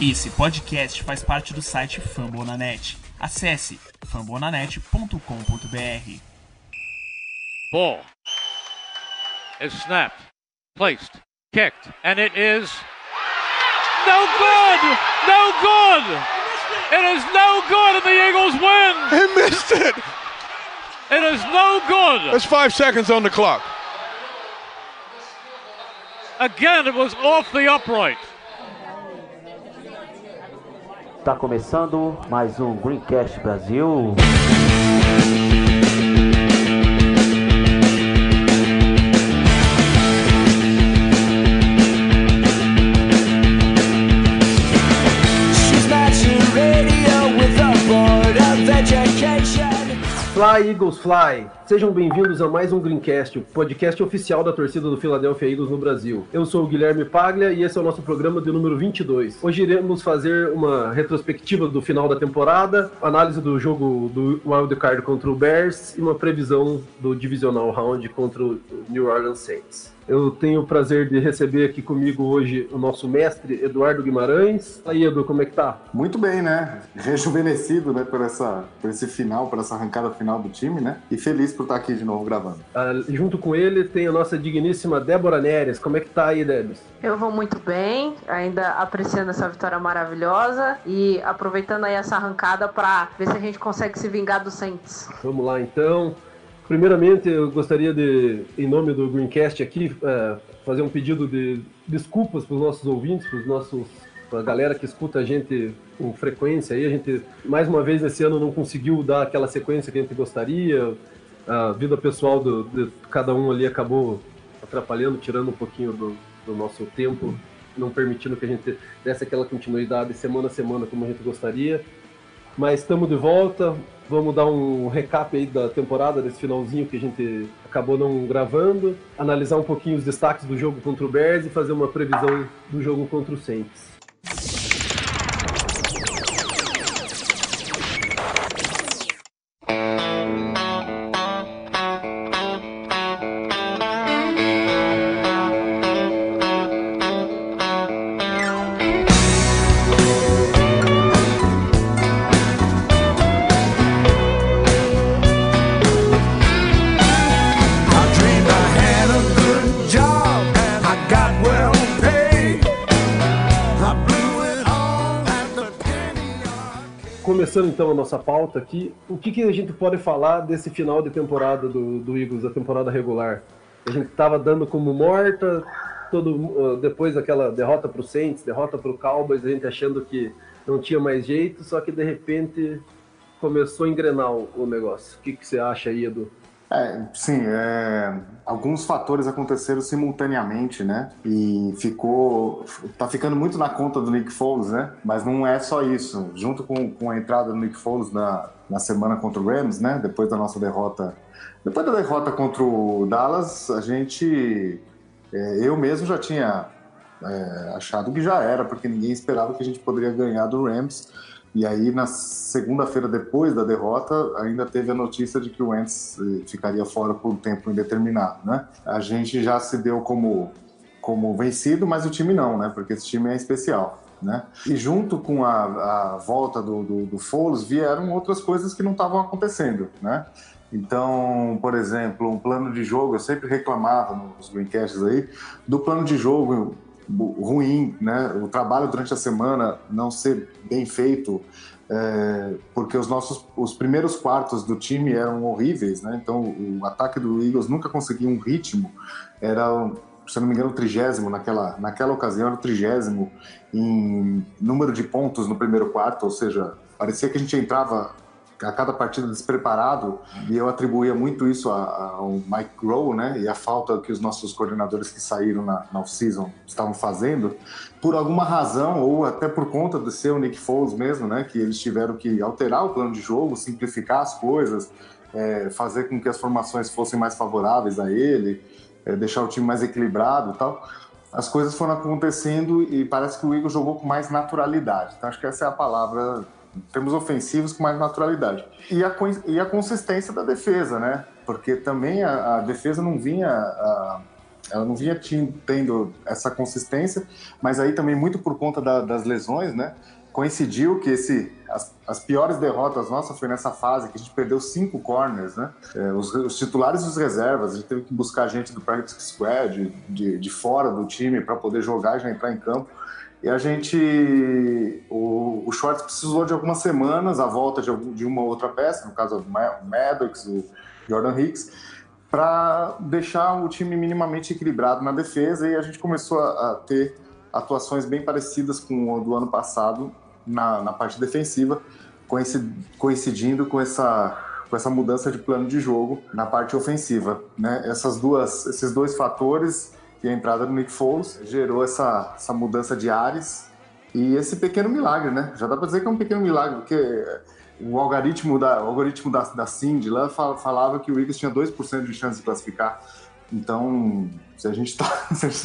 Esse podcast faz parte do site Fambonanet. Acesse fambonanet.com.br. Ball is snapped, placed, kicked, and it is no good! No good! It is no good, and the Eagles win! He missed it. It is no good! There's five seconds on the clock. Again, it was off the upright. Tá começando mais um Greencast Brasil. Fly Eagles Fly! Sejam bem-vindos a mais um Greencast, o podcast oficial da torcida do Philadelphia Eagles no Brasil. Eu sou o Guilherme Paglia e esse é o nosso programa de número 22. Hoje iremos fazer uma retrospectiva do final da temporada, análise do jogo do Wild Card contra o Bears e uma previsão do Divisional Round contra o New Orleans Saints. Eu tenho o prazer de receber aqui comigo hoje o nosso mestre Eduardo Guimarães. Aí, Edu, como é que tá? Muito bem, né? Rejuvenescido, né, por, essa, por esse final, por essa arrancada final do time, né? E feliz por estar aqui de novo gravando. Ah, junto com ele tem a nossa digníssima Débora Neres. Como é que tá aí, Débora? Eu vou muito bem, ainda apreciando essa vitória maravilhosa e aproveitando aí essa arrancada para ver se a gente consegue se vingar do Saints. Vamos lá, então. Primeiramente, eu gostaria de, em nome do Greencast aqui, é, fazer um pedido de desculpas para os nossos ouvintes, para os nossos para a galera que escuta a gente com frequência aí, a gente mais uma vez esse ano não conseguiu dar aquela sequência que a gente gostaria, a vida pessoal do, de cada um ali acabou atrapalhando, tirando um pouquinho do, do nosso tempo, não permitindo que a gente desse aquela continuidade semana a semana como a gente gostaria. Mas estamos de volta, Vamos dar um recap aí da temporada, desse finalzinho que a gente acabou não gravando, analisar um pouquinho os destaques do jogo contra o Bears e fazer uma previsão do jogo contra o Saints. Nossa pauta aqui, o que, que a gente pode falar desse final de temporada do, do Eagles, da temporada regular? A gente estava dando como morta, todo, depois daquela derrota para o Saints, derrota para o Cowboys, a gente achando que não tinha mais jeito, só que de repente começou a engrenar o negócio. O que, que você acha aí, Edu? É, sim, é, alguns fatores aconteceram simultaneamente, né? E ficou, tá ficando muito na conta do Nick Foles, né? Mas não é só isso. Junto com, com a entrada do Nick Foles na, na semana contra o Rams, né? Depois da nossa derrota, depois da derrota contra o Dallas, a gente, é, eu mesmo já tinha é, achado que já era, porque ninguém esperava que a gente poderia ganhar do Rams. E aí, na segunda-feira depois da derrota, ainda teve a notícia de que o Wentz eh, ficaria fora por um tempo indeterminado, né? A gente já se deu como, como vencido, mas o time não, né? Porque esse time é especial. Né? E junto com a, a volta do, do, do Foles vieram outras coisas que não estavam acontecendo, né? Então, por exemplo, um plano de jogo, eu sempre reclamava nos greencasts aí, do plano de jogo ruim, né? O trabalho durante a semana não ser bem feito, é, porque os nossos os primeiros quartos do time eram horríveis, né? Então o ataque do Eagles nunca conseguia um ritmo. Era, se não me engano, o trigésimo naquela naquela ocasião era o trigésimo em número de pontos no primeiro quarto, ou seja, parecia que a gente entrava a cada partida despreparado, e eu atribuía muito isso ao Mike Grohl, né, e a falta que os nossos coordenadores que saíram na, na off-season estavam fazendo, por alguma razão, ou até por conta de ser o Nick Foles mesmo, né, que eles tiveram que alterar o plano de jogo, simplificar as coisas, é, fazer com que as formações fossem mais favoráveis a ele, é, deixar o time mais equilibrado e tal. As coisas foram acontecendo e parece que o Igor jogou com mais naturalidade. Então acho que essa é a palavra termos ofensivos com mais naturalidade. E a, e a consistência da defesa, né? Porque também a, a defesa não vinha a, Ela não vinha tendo essa consistência, mas aí também muito por conta da, das lesões, né? Coincidiu que esse, as, as, piores derrotas nossas foi nessa fase que a gente perdeu cinco corners, né? É, os, os, titulares e os reservas, a gente teve que buscar gente do practice squad, de, de fora do time, para poder jogar e já entrar em campo. E a gente. O, o Schwartz precisou de algumas semanas, a volta de, de uma outra peça, no caso o Maddox, o Jordan Hicks, para deixar o time minimamente equilibrado na defesa e a gente começou a, a ter atuações bem parecidas com o do ano passado na, na parte defensiva, coincidindo com essa com essa mudança de plano de jogo na parte ofensiva, né? Essas duas, esses dois fatores e a entrada do Nick Foles gerou essa, essa mudança de ares e esse pequeno milagre, né? Já dá para dizer que é um pequeno milagre, porque o algoritmo da, o algoritmo da, da Cindy lá falava que o Eagles tinha 2% de chance de classificar. Então, se a gente está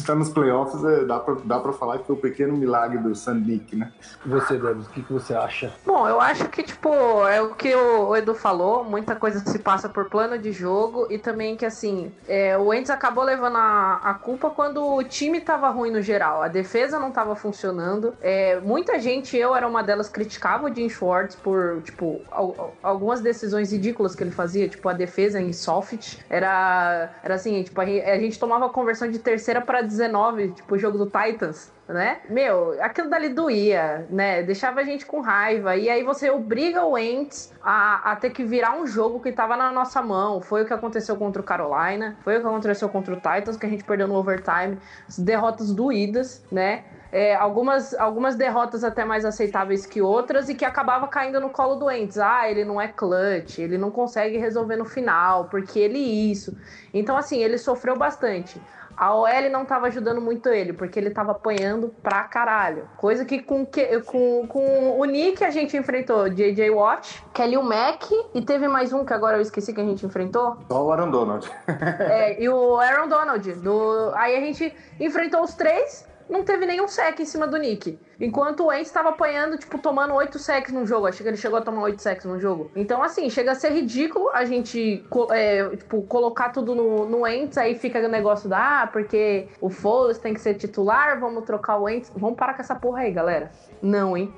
tá nos playoffs, é, dá para falar que foi o um pequeno milagre do Sandick, né? E você, Debs, o que, que você acha? Bom, eu acho que, tipo, é o que o Edu falou, muita coisa se passa por plano de jogo e também que, assim, é, o Ents acabou levando a, a culpa quando o time tava ruim no geral, a defesa não tava funcionando. É, muita gente, eu era uma delas, criticava o Jim Schwartz por, tipo, al, algumas decisões ridículas que ele fazia, tipo, a defesa em soft, era, era assim, tipo, a, a gente tomava conversão de terceira para 19, tipo o jogo do Titans, né? Meu, aquilo dali doía, né? Deixava a gente com raiva. E aí você obriga o Ents a, a ter que virar um jogo que tava na nossa mão. Foi o que aconteceu contra o Carolina, foi o que aconteceu contra o Titans, que a gente perdeu no overtime. Derrotas doídas, né? É, algumas, algumas derrotas até mais aceitáveis que outras e que acabava caindo no colo doentes. Ah, ele não é clutch, ele não consegue resolver no final, porque ele isso. Então, assim, ele sofreu bastante. A OL não estava ajudando muito ele, porque ele estava apanhando pra caralho. Coisa que com, que, com, com o Nick a gente enfrentou J.J. Watt, Kelly Mack e teve mais um que agora eu esqueci que a gente enfrentou. Só o Aaron Donald. é, e o Aaron Donald. Do, aí a gente enfrentou os três não teve nenhum sec em cima do Nick. Enquanto o Ents estava apanhando, tipo, tomando oito secs no jogo. Acho que ele chegou a tomar oito secs no jogo. Então, assim, chega a ser ridículo a gente, é, tipo, colocar tudo no, no Ents, aí fica o negócio da, ah, porque o Foles tem que ser titular, vamos trocar o Ents. Vamos parar com essa porra aí, galera. Não, hein?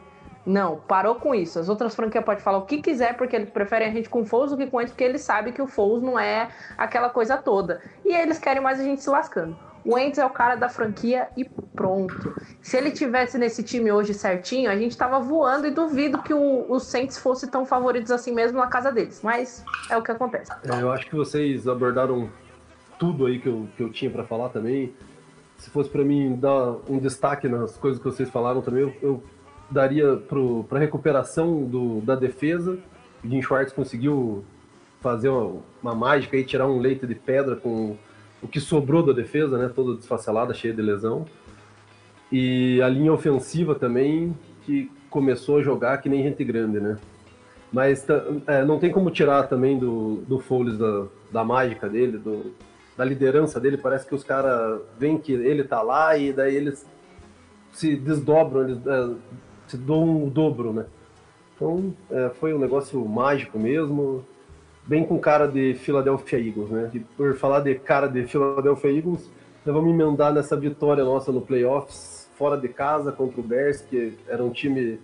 Não, parou com isso. As outras franquias podem falar o que quiser, porque eles preferem a gente com o Foles do que com eles, porque eles sabem que o Foles não é aquela coisa toda. E eles querem mais a gente se lascando. O Ents é o cara da franquia e pronto. Se ele tivesse nesse time hoje certinho, a gente tava voando e duvido que o, o Saints fosse tão favoritos assim mesmo na casa deles. Mas é o que acontece. É, eu acho que vocês abordaram tudo aí que eu, que eu tinha para falar também. Se fosse para mim dar um destaque nas coisas que vocês falaram também, eu, eu daria para recuperação do, da defesa. O Jim Schwartz conseguiu fazer uma, uma mágica e tirar um leite de pedra com o que sobrou da defesa, né, toda desfacelada, cheia de lesão. E a linha ofensiva também, que começou a jogar que nem gente grande, né? Mas é, não tem como tirar também do, do Foles da, da mágica dele, do, da liderança dele. Parece que os caras veem que ele tá lá e daí eles se desdobram, eles é, se dão o dobro, né? Então é, foi um negócio mágico mesmo bem com cara de Philadelphia Eagles, né? E por falar de cara de Philadelphia Eagles, nós vamos emendar nessa vitória nossa no playoffs, fora de casa contra o Bears, que era um time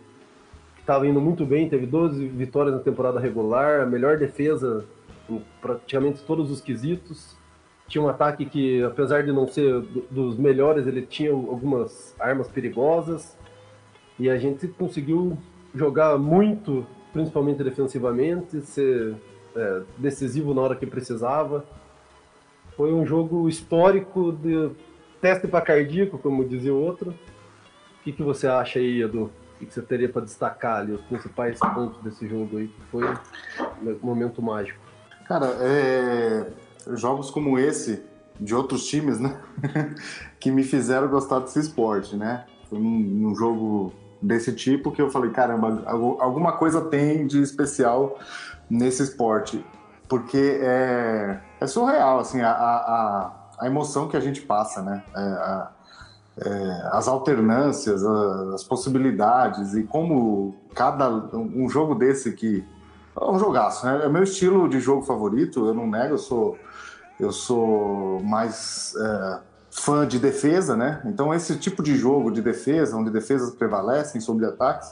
que estava indo muito bem, teve 12 vitórias na temporada regular, a melhor defesa em praticamente todos os quesitos. Tinha um ataque que, apesar de não ser dos melhores, ele tinha algumas armas perigosas. E a gente conseguiu jogar muito, principalmente defensivamente, ser é, decisivo na hora que precisava. Foi um jogo histórico de teste para cardíaco, como dizia o outro. O que, que você acha aí, Edu? O que você teria para destacar ali, os principais pontos desse jogo aí, que foi um momento mágico? Cara, é... jogos como esse, de outros times, né? que me fizeram gostar desse esporte, né? Foi um, um jogo desse tipo que eu falei, caramba, alguma coisa tem de especial nesse esporte, porque é, é surreal, assim, a, a, a emoção que a gente passa, né? É, a, é, as alternâncias, as possibilidades e como cada um jogo desse que é um jogaço, né? É meu estilo de jogo favorito, eu não nego, eu sou eu sou mais é, fã de defesa, né? Então esse tipo de jogo de defesa, onde defesas prevalecem sobre ataques,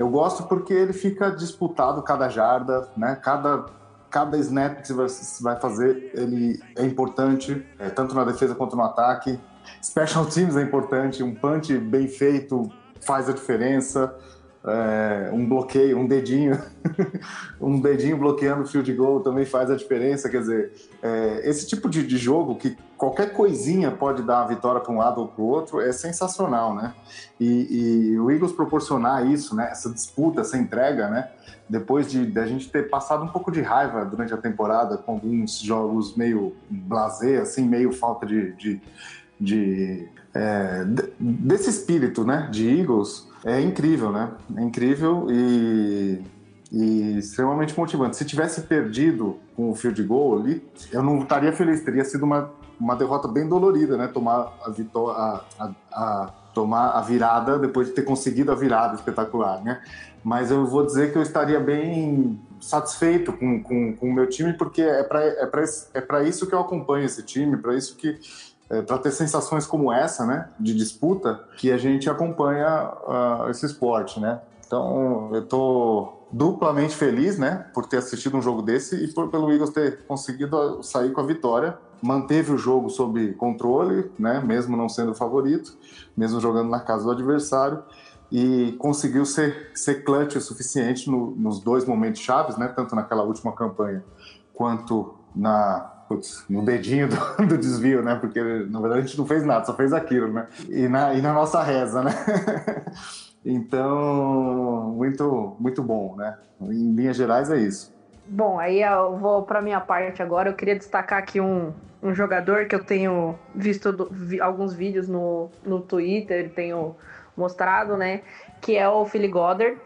eu gosto porque ele fica disputado cada jarda, né? Cada cada snap que você vai fazer, ele é importante, é, tanto na defesa quanto no ataque. Special teams é importante, um punch bem feito faz a diferença é, um bloqueio, um dedinho, um dedinho bloqueando o field goal também faz a diferença. Quer dizer, é, esse tipo de, de, jogo que qualquer coisinha pode dar a vitória para um lado ou para o outro é sensacional, né? E, e, o Eagles proporcionar isso, né? Essa disputa, essa entrega, né? Depois de, de, a gente ter passado um pouco de raiva durante a temporada com alguns jogos meio blazer, assim, meio falta de, de, de é, desse espírito, né? De Eagles é incrível, né? É incrível e, e extremamente motivante. Se tivesse perdido com o field goal ali, eu não estaria feliz. Teria sido uma, uma derrota bem dolorida, né? Tomar a, vitória, a, a, tomar a virada depois de ter conseguido a virada espetacular, né? Mas eu vou dizer que eu estaria bem satisfeito com, com, com o meu time, porque é para é é isso que eu acompanho esse time, para isso que é, para ter sensações como essa, né, de disputa, que a gente acompanha uh, esse esporte, né? Então, eu estou duplamente feliz, né, por ter assistido um jogo desse e por pelo Eagles ter conseguido sair com a vitória. Manteve o jogo sob controle, né, mesmo não sendo o favorito, mesmo jogando na casa do adversário e conseguiu ser, ser clutch o suficiente no, nos dois momentos chaves, né, tanto naquela última campanha quanto na putz, no dedinho do, do, desvio, né? Porque na verdade a gente não fez nada, só fez aquilo, né? E na, e na nossa reza, né? então, muito, muito bom, né? Em linhas gerais é isso. Bom, aí eu vou para minha parte agora. Eu queria destacar aqui um, um jogador que eu tenho visto do, vi, alguns vídeos no, no Twitter, tenho mostrado, né? Que é o Philly Goddard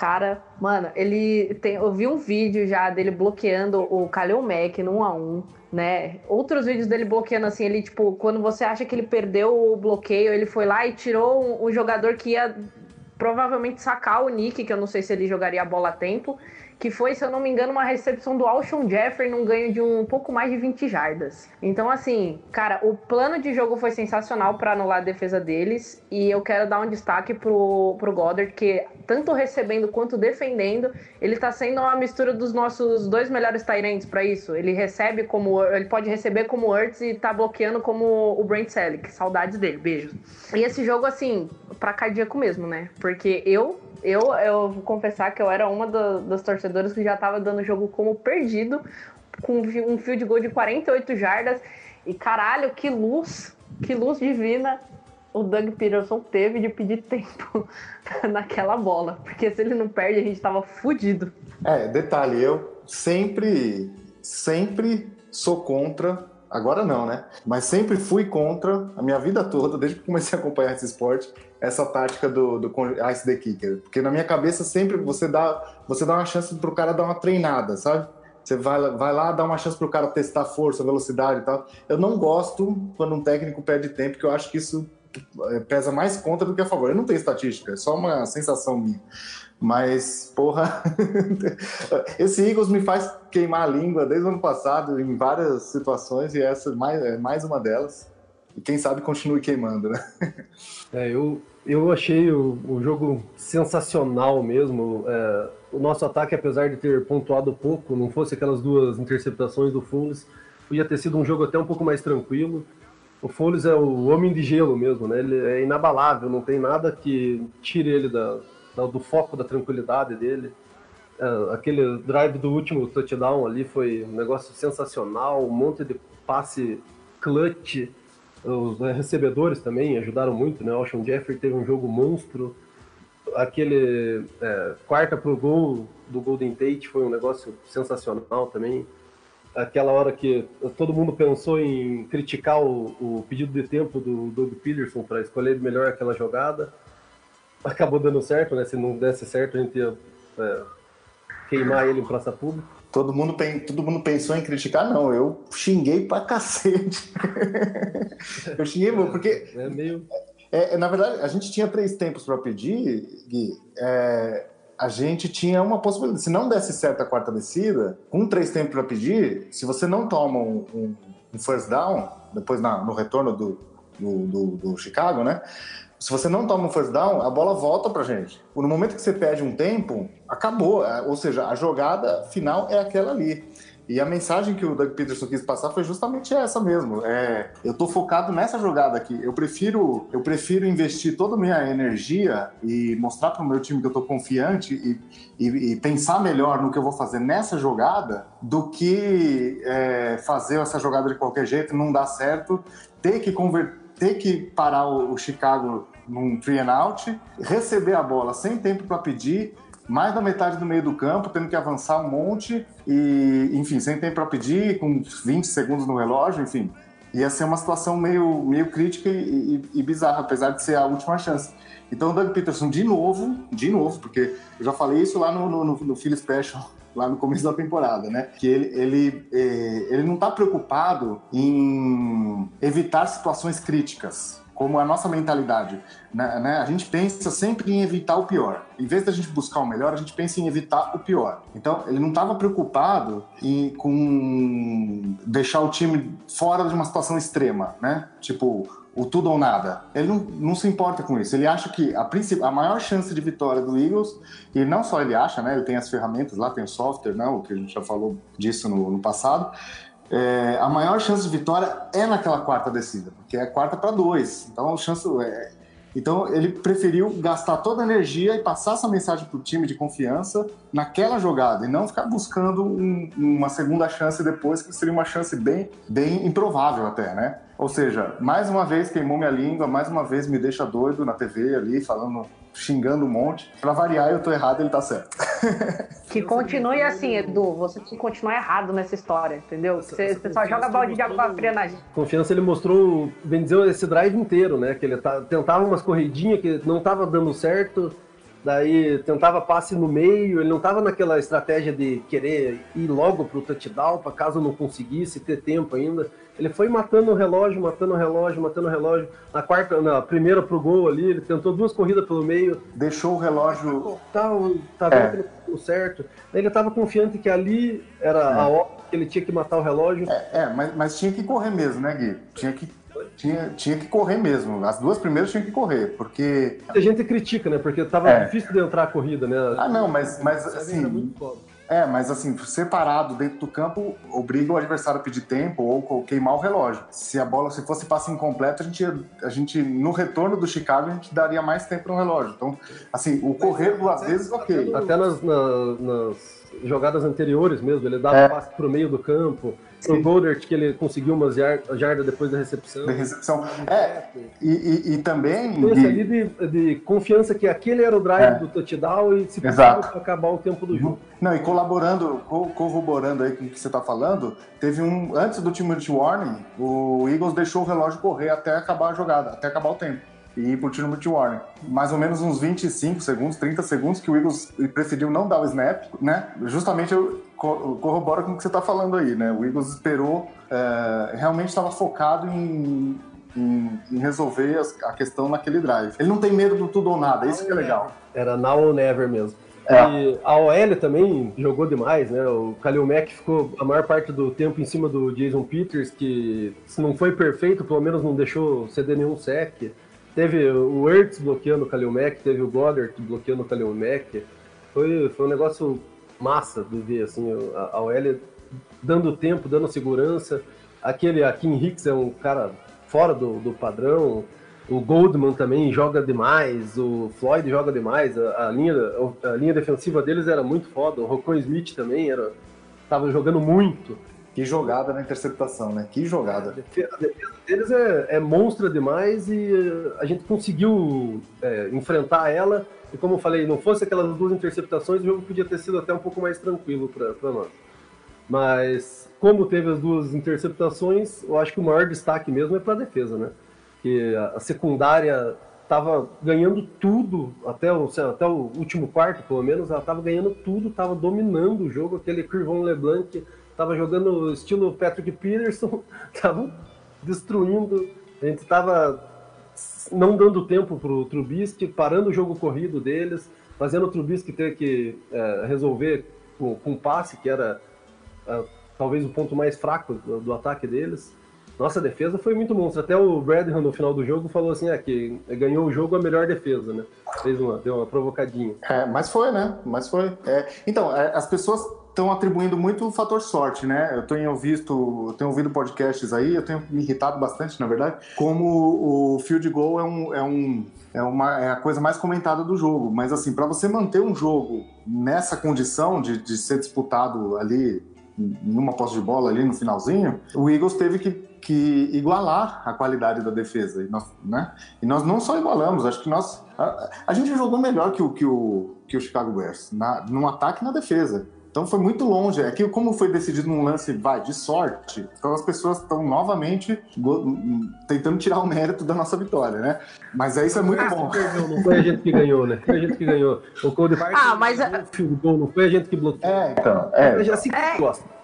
Cara, mano, ele tem. Eu vi um vídeo já dele bloqueando o Kalil Mack no 1x1, né? Outros vídeos dele bloqueando assim, ele, tipo, quando você acha que ele perdeu o bloqueio, ele foi lá e tirou um, um jogador que ia provavelmente sacar o Nick, que eu não sei se ele jogaria a bola a tempo que foi, se eu não me engano, uma recepção do Alshon Jeffrey num ganho de um pouco mais de 20 jardas. Então, assim, cara, o plano de jogo foi sensacional para anular a defesa deles e eu quero dar um destaque pro, pro Goddard, que tanto recebendo quanto defendendo, ele tá sendo uma mistura dos nossos dois melhores Tyrants para isso. Ele recebe como, ele pode receber como Hurts e tá bloqueando como o Brent Selleck. Saudades dele, beijos. E esse jogo, assim, pra cardíaco mesmo, né? Porque eu eu, eu vou confessar que eu era uma do, dos torcedores que já tava dando o jogo como perdido, com um fio de gol de 48 jardas. E caralho, que luz, que luz divina o Doug Peterson teve de pedir tempo naquela bola. Porque se ele não perde, a gente tava fudido. É, detalhe, eu sempre, sempre sou contra agora não, né? Mas sempre fui contra, a minha vida toda, desde que comecei a acompanhar esse esporte, essa tática do, do Ice the Kicker. Porque na minha cabeça sempre você dá, você dá uma chance pro cara dar uma treinada, sabe? Você vai, vai lá dar uma chance pro cara testar força, velocidade e tal. Eu não gosto quando um técnico perde tempo, porque eu acho que isso é, pesa mais contra do que a favor. Eu não tenho estatística, é só uma sensação minha. Mas, porra, esse Eagles me faz queimar a língua desde o ano passado em várias situações e essa é mais, é uma delas. E quem sabe continue queimando, né? É, eu, eu achei o, o jogo sensacional mesmo. É, o nosso ataque, apesar de ter pontuado pouco, não fosse aquelas duas interceptações do Foles, podia ter sido um jogo até um pouco mais tranquilo. O Foles é o homem de gelo mesmo, né? Ele é inabalável, não tem nada que tire ele da, do foco da tranquilidade dele. É, aquele drive do último touchdown ali foi um negócio sensacional, um monte de passe clutch. Os né, recebedores também ajudaram muito, né? O Alshon Jeffrey teve um jogo monstro. Aquele é, quarta pro gol do Golden Tate foi um negócio sensacional também. Aquela hora que todo mundo pensou em criticar o, o pedido de tempo do Doug Peterson para escolher melhor aquela jogada acabou dando certo, né? Se não desse certo, a gente ia é, queimar ele em praça pública. Todo mundo, todo mundo pensou em criticar, não. Eu xinguei pra cacete. eu xinguei, porque. É meio. É, na verdade, a gente tinha três tempos para pedir, Gui. É, a gente tinha uma possibilidade. Se não desse certo a quarta descida, com três tempos para pedir, se você não toma um, um, um first down, depois na, no retorno do, do, do, do Chicago, né? Se você não toma um first down, a bola volta pra gente. No momento que você perde um tempo, acabou. É, ou seja, a jogada final é aquela ali. E a mensagem que o Doug Peterson quis passar foi justamente essa mesmo. É, eu tô focado nessa jogada aqui. Eu prefiro, eu prefiro investir toda a minha energia e mostrar para o meu time que eu tô confiante e, e, e, pensar melhor no que eu vou fazer nessa jogada do que é, fazer essa jogada de qualquer jeito, não dar certo, ter que converter, ter que parar o, o Chicago num three and out, receber a bola sem tempo para pedir mais da metade do meio do campo, tendo que avançar um monte e, enfim, sem tempo para pedir, com 20 segundos no relógio, enfim. Ia ser uma situação meio, meio crítica e, e, e bizarra, apesar de ser a última chance. Então, o Doug Peterson, de novo, de novo, porque eu já falei isso lá no, no, no, no Philly Special, lá no começo da temporada, né? Que ele, ele, eh, ele não está preocupado em evitar situações críticas como a nossa mentalidade. Né, né? A gente pensa sempre em evitar o pior. Em vez da gente buscar o melhor, a gente pensa em evitar o pior. Então, ele não estava preocupado em com deixar o time fora de uma situação extrema, né? Tipo, o tudo ou nada. Ele não, não se importa com isso. Ele acha que a, a maior chance de vitória do Eagles, e não só ele acha, né? Ele tem as ferramentas lá, tem o software, né? O que a gente já falou disso no, no passado é, a maior chance de vitória é naquela quarta descida, porque é quarta para dois. Então, a chance é, então ele preferiu gastar toda a energia e passar essa mensagem para o time de confiança naquela jogada e não ficar buscando um, uma segunda chance depois, que seria uma chance bem, bem improvável até, né? Ou seja, mais uma vez queimou minha língua, mais uma vez me deixa doido na TV ali, falando, xingando um monte. Pra variar, eu tô errado, ele tá certo. Que continue assim, Edu. Você tem que continuar errado nessa história, entendeu? Você, você só joga balde de água fria na gente. Confiança ele mostrou, bem dizer, esse drive inteiro, né? Que ele tá, tentava umas corridinhas que não tava dando certo daí tentava passe no meio, ele não estava naquela estratégia de querer ir logo para o touchdown, para caso não conseguisse ter tempo ainda. Ele foi matando o relógio, matando o relógio, matando o relógio. Na quarta, na primeira pro gol ali, ele tentou duas corridas pelo meio. Deixou o relógio. Tá, tá vendo é. certo. Ele estava confiante que ali era é. a hora que ele tinha que matar o relógio. É, é mas, mas tinha que correr mesmo, né, Gui? Tinha que tinha, tinha que correr mesmo. As duas primeiras tinham que correr, porque. A gente critica, né? Porque tava é. difícil de entrar a corrida, né? Ah, não, mas, mas assim. É, mas assim, separado dentro do campo obriga o adversário a pedir tempo ou queimar o relógio. Se a bola, se fosse passe incompleto, a gente, a gente no retorno do Chicago, a gente daria mais tempo no relógio. Então, assim, o correr duas vezes, ok. Até nas, nas, nas jogadas anteriores mesmo, ele dava é. passe pro meio do campo. O Goldert, que ele conseguiu umas jardas depois da recepção. Da recepção. É, e, e, e também. De... ali de, de, confiança que aquele era o drive é. do touchdown e se possível acabar o tempo do jogo. Não, e colaborando, corroborando aí com o que você está falando, teve um. Antes do Timothy Warning, o Eagles deixou o relógio correr até acabar a jogada, até acabar o tempo e ir pro Timothy Warner. Mais ou menos uns 25 segundos, 30 segundos que o Eagles preferiu não dar o snap, né? Justamente eu corroboro com o que você está falando aí, né? O Eagles esperou, é, realmente estava focado em, em, em resolver a questão naquele drive. Ele não tem medo do tudo ou nada, isso que é legal. Era now or never mesmo. É. E a OL também jogou demais, né? O Kalil Mack ficou a maior parte do tempo em cima do Jason Peters, que se não foi perfeito, pelo menos não deixou ceder nenhum sec. Teve o Ertz bloqueando o Kalil Mack, teve o Goddard bloqueando o Kalil Mack. Foi, foi um negócio massa de ver, assim, a, a OL dando tempo, dando segurança. Aquele, a Kim Hicks é um cara fora do, do padrão. O Goldman também joga demais, o Floyd joga demais, a, a, linha, a linha defensiva deles era muito foda, o Rocco Smith também era, tava jogando muito. Que jogada na interceptação, né? Que jogada. A defesa, deles é, é, monstra demais e eh, a gente conseguiu é, enfrentar ela. E como eu falei, não fosse aquelas duas interceptações, o jogo podia ter sido até um pouco mais tranquilo para nós. Mas como teve as duas interceptações, eu acho que o maior destaque mesmo é para a defesa, né? Que a secundária estava ganhando tudo, até o, até o último quarto, pelo menos, ela estava ganhando tudo, estava dominando o jogo. Aquele Kirvon LeBlanc tava jogando estilo Patrick Peterson, tava destruindo, a gente tava não dando tempo pro Trubisky, parando o jogo corrido deles, fazendo o Trubisky ter que é, resolver com, com passe, que era é, talvez o ponto mais fraco do, do ataque deles. Nossa defesa foi muito monstro. Até o Bradham no final do jogo falou assim, ah, que ganhou o jogo a melhor defesa, né? Fez uma, deu uma provocadinha. É, mas foi, né? Mas foi. É, então, é, as pessoas estão atribuindo muito o fator sorte, né? Eu tenho visto, eu tenho ouvido podcasts aí, eu tenho me irritado bastante, na verdade, como o field goal é um, é um é, uma, é a coisa mais comentada do jogo. Mas assim, para você manter um jogo nessa condição de, de ser disputado ali em uma posse de bola ali no finalzinho, o Eagles teve que, que igualar a qualidade da defesa. E nós, né? e nós não só igualamos, acho que nós. A, a gente jogou melhor que o, que o, que o Chicago Bears, na, no ataque e na defesa. Então foi muito longe. É que como foi decidido num lance vai de sorte, então as pessoas estão novamente tentando tirar o mérito da nossa vitória, né? Mas é isso é muito ah, bom. Não foi a gente que ganhou, né? Foi a gente que ganhou. O Code Ah, mas não foi a gente que bloqueou. É, então. É, é assim que é... gosta.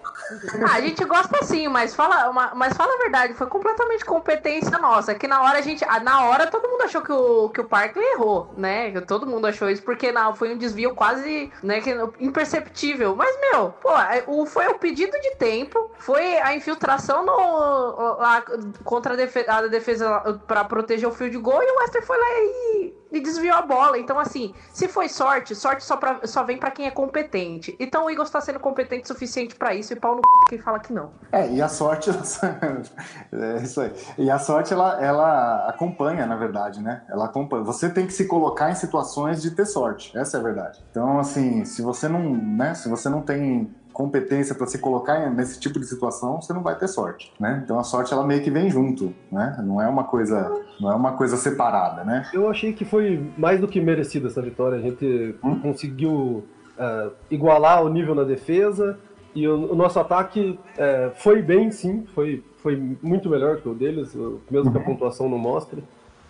Ah, a gente gosta sim, mas fala, mas fala a verdade, foi completamente competência nossa. Que na hora a gente. Na hora todo mundo achou que o, que o Parkley errou, né? Todo mundo achou isso, porque não, foi um desvio quase né, que, imperceptível. Mas, meu, pô, é, o, foi o pedido de tempo, foi a infiltração no, lá, contra a defesa, a defesa para proteger o fio de gol e o Wester foi lá e e desviou a bola. Então, assim, se foi sorte, sorte só, pra, só vem para quem é competente. Então o Eagles tá sendo competente o suficiente para isso e pau no c... quem fala que não. É, e a sorte. é isso aí. E a sorte, ela, ela acompanha, na verdade, né? Ela acompanha. Você tem que se colocar em situações de ter sorte. Essa é a verdade. Então, assim, se você não, né? Se você não tem competência para se colocar nesse tipo de situação, você não vai ter sorte, né? Então a sorte ela meio que vem junto, né? Não é uma coisa, não é uma coisa separada, né? Eu achei que foi mais do que merecida essa vitória. A gente hum? conseguiu uh, igualar o nível na defesa e o, o nosso ataque uh, foi bem, sim, foi foi muito melhor que o deles, mesmo que a uhum. pontuação não mostre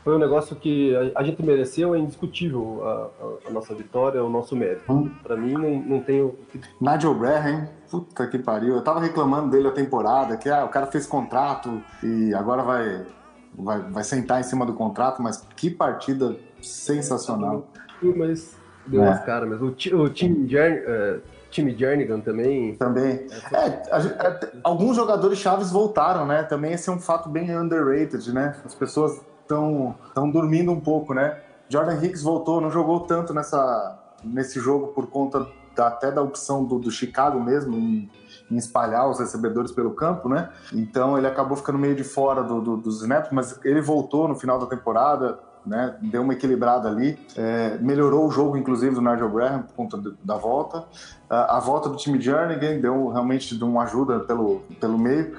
foi um negócio que a, a gente mereceu, é indiscutível a, a, a, nossa vitória, o nosso mérito. Hum. Para mim, não, não tenho. Nigel Braham, puta que pariu. Eu tava reclamando dele a temporada, que ah, o cara fez contrato e agora vai, vai, vai sentar em cima do contrato, mas que partida sensacional. Mas deu é. umas caras mesmo. O, o time Jern, uh, time Jernigan também. Também. É, a, alguns jogadores chaves voltaram, né? Também esse é um fato bem underrated, né? As pessoas estão dormindo um pouco, né? Jordan Hicks voltou, não jogou tanto nessa, nesse jogo por conta da, até da opção do, do Chicago mesmo em, em, espalhar os recebedores pelo campo, né? Então ele acabou ficando meio de fora do, do, dos snaps, mas ele voltou no final da temporada, né? Deu uma equilibrada ali, é, melhorou o jogo, inclusive, do Nigel Graham por conta da volta. A, a volta do time Jernigan deu realmente uma ajuda pelo, pelo meio.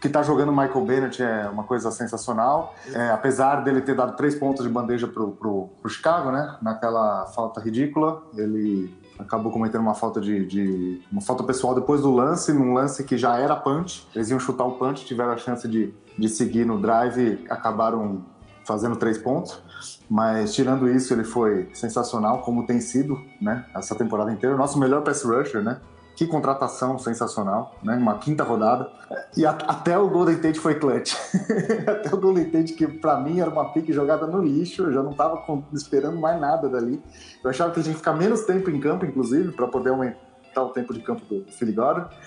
Que tá jogando Michael Bennett é uma coisa sensacional. É, apesar dele ter dado três pontos de bandeja pro, pro, pro Chicago, né? Naquela falta ridícula, ele acabou cometendo uma falta de, de, uma falta pessoal depois do lance, num lance que já era punch. Eles iam chutar o punch, tiveram a chance de, de seguir no drive, acabaram fazendo três pontos. Mas tirando isso, ele foi sensacional, como tem sido, né? Essa temporada inteira. Nosso melhor pass rusher, né? Que contratação sensacional, né? Uma quinta rodada. E a, até o Golden Tate foi clutch. até o Golden Tate, que para mim era uma pique jogada no lixo, eu já não tava com, esperando mais nada dali. Eu achava que ele tinha que ficar menos tempo em campo, inclusive, para poder aumentar o tempo de campo do Philly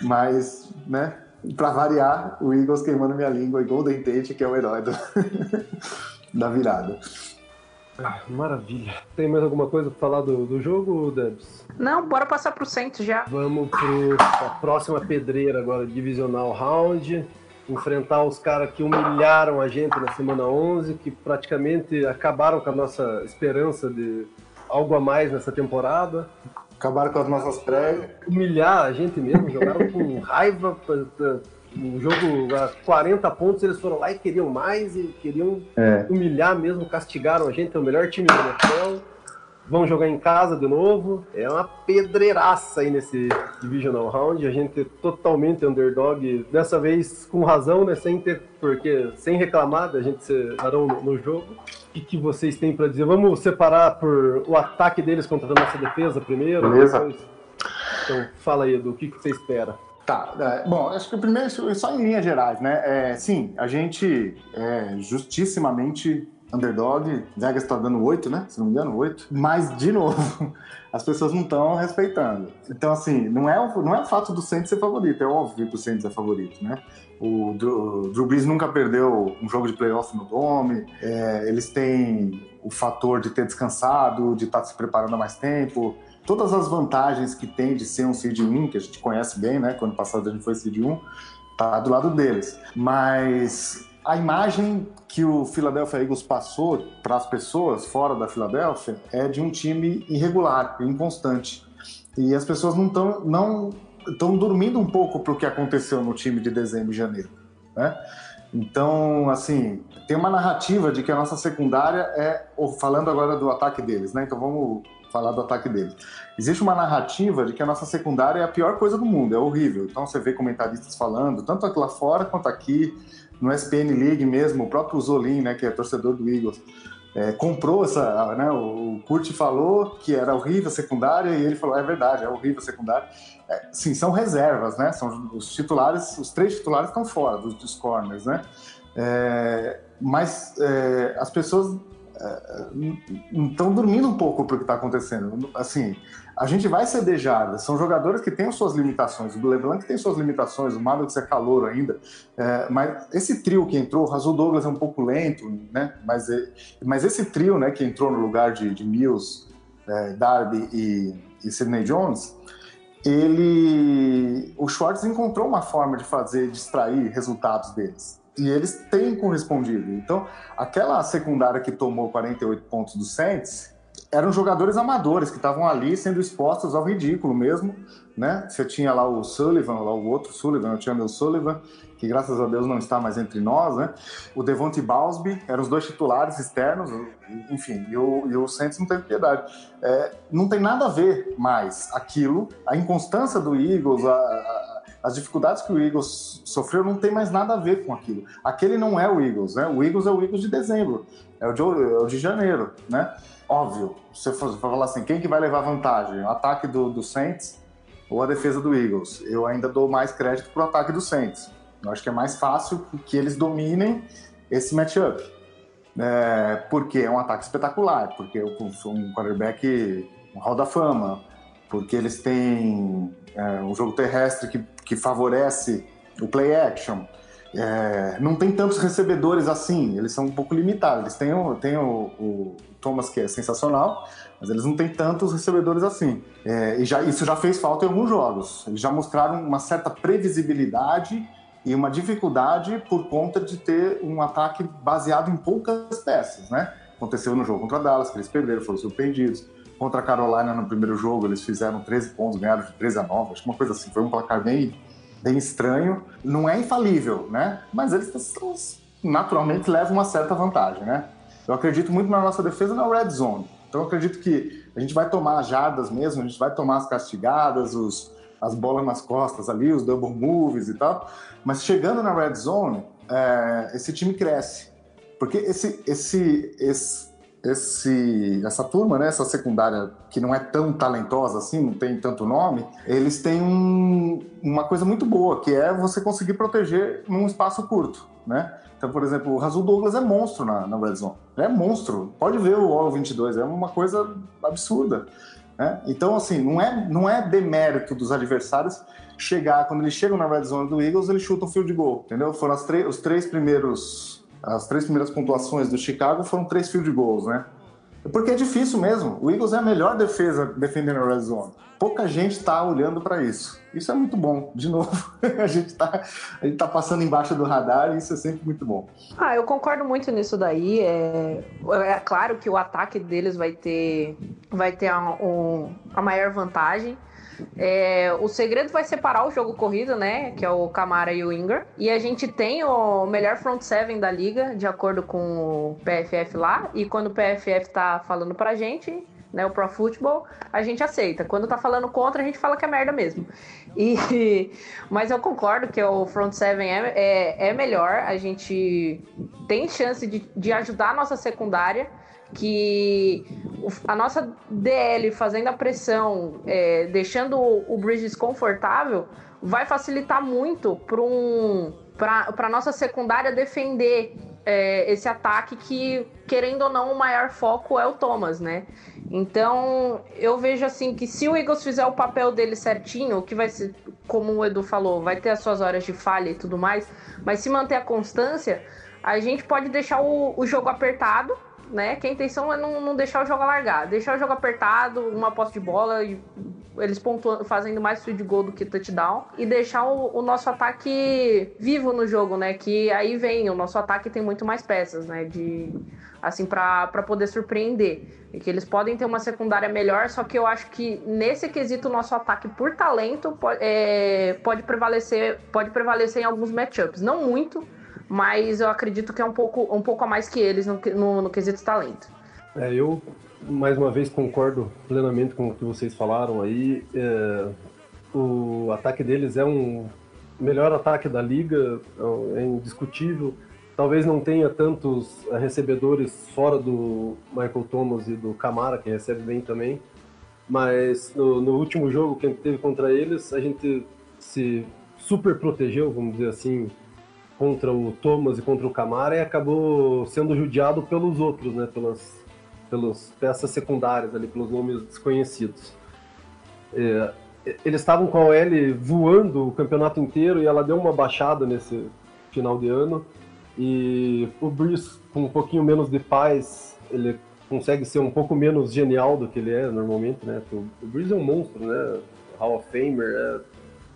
Mas, né? Para variar, o Eagles queimando minha língua e Golden Tate, que é o herói do da virada. Ah, maravilha. Tem mais alguma coisa pra falar do, do jogo, Debs? Não, bora passar pro centro já. Vamos pro a próxima pedreira agora, divisional round. Enfrentar os caras que humilharam a gente na semana 11, que praticamente acabaram com a nossa esperança de algo a mais nessa temporada. Acabaram com as nossas prévias. Humilhar a gente mesmo, jogaram com raiva o jogo a 40 pontos, eles foram lá e queriam mais e queriam é. humilhar mesmo, castigaram a gente, é o melhor time do NFL. Vão jogar em casa de novo. É uma pedreiraça aí nesse Divisional Round. A gente é totalmente underdog. Dessa vez com razão, né? Sem ter, porque sem reclamar a gente ser varão no, no jogo. O que, que vocês têm para dizer? Vamos separar por o ataque deles contra a nossa defesa primeiro. Beleza. Depois... Então fala aí, do que, que você espera. Tá, é, bom, acho que o primeiro, só em linhas gerais, né? É, sim, a gente é justissimamente underdog. Vegas tá dando 8, né? Se não me engano, 8. Mas, de novo, as pessoas não estão respeitando. Então, assim, não é, o, não é o fato do Saints ser favorito, é óbvio que o Saints é favorito, né? O Drew, o Drew Brees nunca perdeu um jogo de playoff no Dome, é, eles têm o fator de ter descansado, de estar tá se preparando há mais tempo, todas as vantagens que tem de ser um seed 1, que a gente conhece bem, né? Quando passado a gente foi seed 1, tá do lado deles. Mas a imagem que o Philadelphia Eagles passou para as pessoas fora da Filadélfia é de um time irregular, inconstante. E as pessoas não estão não estão dormindo um pouco para o que aconteceu no time de dezembro e janeiro, né? Então, assim, tem uma narrativa de que a nossa secundária é, falando agora do ataque deles, né? Então vamos falar do ataque deles. Existe uma narrativa de que a nossa secundária é a pior coisa do mundo, é horrível. Então você vê comentaristas falando, tanto lá fora quanto aqui, no SPN League mesmo, o próprio Zolin, né, que é torcedor do Eagles, é, comprou essa, né, o Kurt falou que era horrível a secundária e ele falou, é verdade, é horrível a secundária. É, sim, são reservas, né? São os titulares, os três titulares estão fora dos, dos corners, né? É, mas é, as pessoas estão é, dormindo um pouco para o que está acontecendo. Assim, a gente vai ceder jardas. São jogadores que têm suas limitações. O LeBlanc tem suas limitações, o Maddox é calor ainda. É, mas esse trio que entrou, o Razul Douglas é um pouco lento, né? Mas, é, mas esse trio, né, que entrou no lugar de, de Mills, é, Darby e, e Sidney Jones, ele, o Schwartz encontrou uma forma de fazer distrair resultados deles. E eles têm correspondido. Então, aquela secundária que tomou 48 pontos do Saints eram jogadores amadores que estavam ali sendo expostos ao ridículo mesmo, né? Você tinha lá o Sullivan, lá o outro Sullivan, o Chandler Sullivan, que graças a Deus não está mais entre nós, né? O Devonte Balsby, eram os dois titulares externos, enfim, e o, e o Saints não teve piedade. É, não tem nada a ver mais aquilo, a inconstância do Eagles, a, a, as dificuldades que o Eagles sofreu não tem mais nada a ver com aquilo. Aquele não é o Eagles, né? O Eagles é o Eagles de dezembro, é o de, é o de janeiro, né? Óbvio, se eu for falar assim, quem que vai levar vantagem? O ataque do, do Saints ou a defesa do Eagles? Eu ainda dou mais crédito pro ataque do Saints. Eu acho que é mais fácil que eles dominem esse matchup. É, porque é um ataque espetacular, porque eu sou um quarterback um hall da fama, porque eles têm é, um jogo terrestre que, que favorece o play action. É, não tem tantos recebedores assim, eles são um pouco limitados. Eles têm, o, têm o, o Thomas, que é sensacional, mas eles não têm tantos recebedores assim. É, e já, isso já fez falta em alguns jogos. Eles já mostraram uma certa previsibilidade e uma dificuldade por conta de ter um ataque baseado em poucas peças, né? Aconteceu no jogo contra Dallas, que eles perderam, foram surpreendidos. Contra a Carolina, no primeiro jogo, eles fizeram 13 pontos, ganharam de 13 a 9, acho que uma coisa assim. Foi um placar bem, bem estranho. Não é infalível, né? Mas eles naturalmente levam uma certa vantagem, né? Eu acredito muito na nossa defesa na red zone. Então eu acredito que a gente vai tomar as jardas mesmo, a gente vai tomar as castigadas, os, as bolas nas costas ali, os double moves e tal. Mas chegando na red zone, é, esse time cresce. Porque esse, esse, esse, esse, essa turma, né, essa secundária que não é tão talentosa assim, não tem tanto nome, eles têm um, uma coisa muito boa, que é você conseguir proteger num espaço curto, né? Então, por exemplo, o Razul Douglas é monstro na, na Red Zone. É monstro. Pode ver o All 22, é uma coisa absurda. Né? Então, assim, não é, não é demérito dos adversários chegar, quando eles chegam na red zone do Eagles, eles chutam field goal, entendeu? Foram as os três primeiros, as três primeiras pontuações do Chicago foram três field goals, né? Porque é difícil mesmo. O Eagles é a melhor defesa defendendo a red zone. Pouca gente está olhando para isso. Isso é muito bom. De novo, a gente está tá passando embaixo do radar e isso é sempre muito bom. Ah, eu concordo muito nisso daí. É, é claro que o ataque deles vai ter, vai ter a, um, a maior vantagem. É, o segredo vai separar o jogo corrido, né? Que é o Camara e o Ingram. E a gente tem o melhor front seven da liga, de acordo com o PFF lá. E quando o PFF tá falando pra gente, né, o Pro Football, a gente aceita. Quando tá falando contra, a gente fala que é merda mesmo. E, mas eu concordo que o front seven é, é, é melhor. A gente tem chance de, de ajudar a nossa secundária que a nossa DL fazendo a pressão, é, deixando o Bridges confortável, vai facilitar muito para um, a nossa secundária defender é, esse ataque que, querendo ou não, o maior foco é o Thomas, né? Então, eu vejo assim que se o Eagles fizer o papel dele certinho, que vai ser, como o Edu falou, vai ter as suas horas de falha e tudo mais, mas se manter a constância, a gente pode deixar o, o jogo apertado, né? Que a intenção é não, não deixar o jogo largar, deixar o jogo apertado, uma posse de bola, eles pontuando, fazendo mais field goal do que touchdown, e deixar o, o, nosso ataque vivo no jogo, né? Que aí vem, o nosso ataque tem muito mais peças, né? De assim, para poder surpreender. E que eles podem ter uma secundária melhor, só que eu acho que nesse quesito o nosso ataque por talento pode, é, pode prevalecer pode prevalecer em alguns matchups. Não muito, mas eu acredito que é um pouco, um pouco a mais que eles no, no, no quesito talento. É, eu mais uma vez concordo plenamente com o que vocês falaram aí. É, o ataque deles é um melhor ataque da liga, é indiscutível. Talvez não tenha tantos recebedores fora do Michael Thomas e do Camara, que recebe bem também. Mas no, no último jogo que a gente teve contra eles, a gente se super protegeu, vamos dizer assim, contra o Thomas e contra o Camara e acabou sendo judiado pelos outros, né? Pelas, pelas peças secundárias ali, pelos nomes desconhecidos. É, eles estavam com a OL voando o campeonato inteiro e ela deu uma baixada nesse final de ano. E o Bruce, com um pouquinho menos de paz, ele consegue ser um pouco menos genial do que ele é normalmente, né? O, Bruce é um monstro, né? Hall of Famer, é,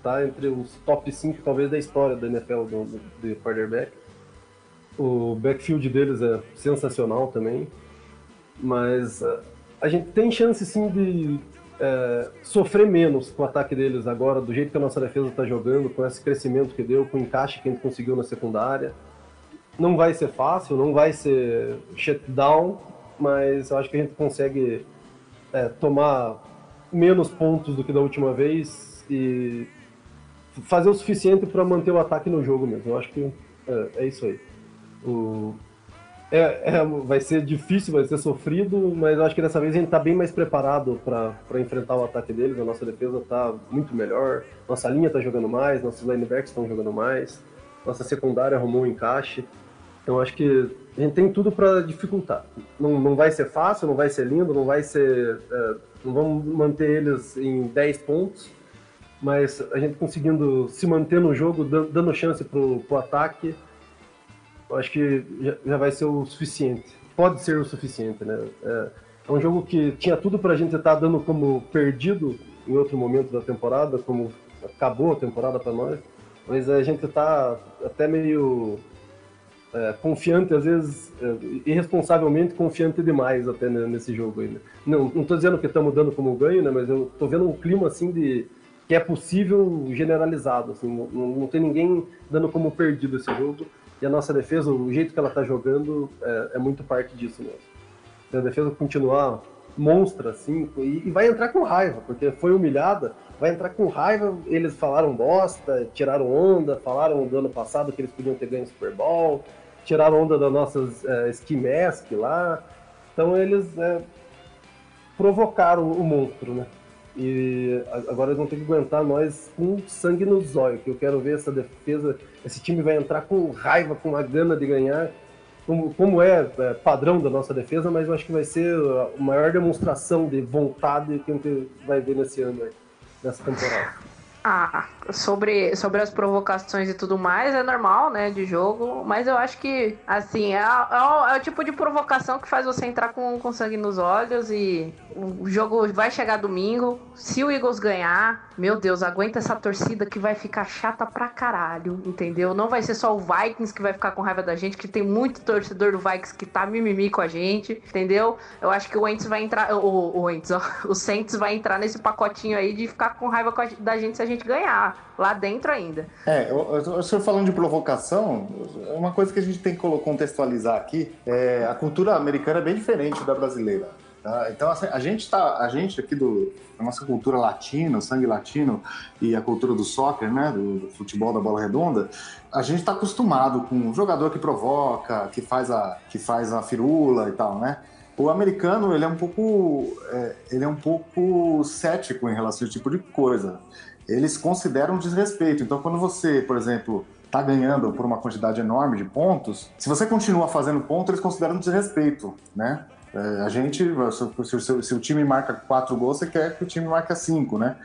tá entre os top 5 talvez da história da NFL do, do, de quarterback. O backfield deles é sensacional também, mas uh, a gente tem chance sim de é, sofrer menos com o ataque deles agora, do jeito que a nossa defesa está jogando, com esse crescimento que deu, com o encaixe que a gente conseguiu na secundária. Não vai ser fácil, não vai ser shutdown, mas eu acho que a gente consegue é, tomar menos pontos do que da última vez e fazer o suficiente para manter o ataque no jogo mesmo. Eu acho que é, é isso aí. O, é, é, vai ser difícil, vai ser sofrido, mas eu acho que dessa vez a gente está bem mais preparado para enfrentar o ataque deles. A nossa defesa está muito melhor, nossa linha está jogando mais, nossos linebackers estão jogando mais, nossa secundária arrumou um encaixe. Então acho que a gente tem tudo para dificultar. Não, não vai ser fácil, não vai ser lindo, não vai ser. É, não vamos manter eles em 10 pontos, mas a gente conseguindo se manter no jogo, dando chance pro, pro ataque, acho que já, já, vai ser o suficiente. Pode ser o suficiente, né? É, é um jogo que tinha tudo para a gente estar tá dando como perdido em outro momento da temporada, como acabou a temporada para nós, mas a gente está até meio é, confiante, às vezes, é, irresponsavelmente confiante demais até nesse jogo ainda. Né? Não, não tô dizendo que estamos dando como ganho, né, mas eu tô vendo um clima assim de que é possível generalizado, assim, não, não tem ninguém dando como perdido esse jogo. E a nossa defesa, o jeito que ela tá jogando, é, é muito parte disso mesmo. Se a defesa continuar monstra, assim, e, e vai entrar com raiva, porque foi humilhada, vai entrar com raiva. Eles falaram bosta, tiraram onda, falaram do ano passado que eles podiam ter ganho o Super Bowl, tiraram onda das nossas é, ski mask lá. Então eles é, provocaram o monstro, né? E agora eles vão ter que aguentar nós com sangue nos olhos, que eu quero ver essa defesa, esse time vai entrar com raiva, com a gana de ganhar, como, como é, é, padrão da nossa defesa, mas eu acho que vai ser a maior demonstração de vontade que a gente vai ver nesse ano, aí, nessa temporada. Ah, sobre, sobre as provocações e tudo mais, é normal, né, de jogo, mas eu acho que, assim, é, é, o, é o tipo de provocação que faz você entrar com, com sangue nos olhos e o jogo vai chegar domingo. Se o Eagles ganhar, meu Deus, aguenta essa torcida que vai ficar chata pra caralho, entendeu? Não vai ser só o Vikings que vai ficar com raiva da gente, que tem muito torcedor do Vikings que tá mimimi com a gente, entendeu? Eu acho que o Ents vai entrar, o, o Ents, ó, o Saints vai entrar nesse pacotinho aí de ficar com raiva da gente se a gente ganhar lá dentro ainda. É, o senhor falando de provocação, uma coisa que a gente tem que contextualizar aqui é a cultura americana é bem diferente da brasileira. Tá? Então, assim, a gente tá, a gente aqui do a nossa cultura latina, sangue latino e a cultura do soccer, né, do, do futebol da bola redonda, a gente está acostumado com um jogador que provoca, que faz a que faz a firula e tal, né? O americano ele é um pouco é, ele é um pouco cético em relação a esse tipo de coisa eles consideram desrespeito. Então, quando você, por exemplo, está ganhando por uma quantidade enorme de pontos, se você continua fazendo ponto, eles consideram desrespeito, né? É, a gente, se, se, se, o time marca quatro gols, você quer que o time marque cinco, né?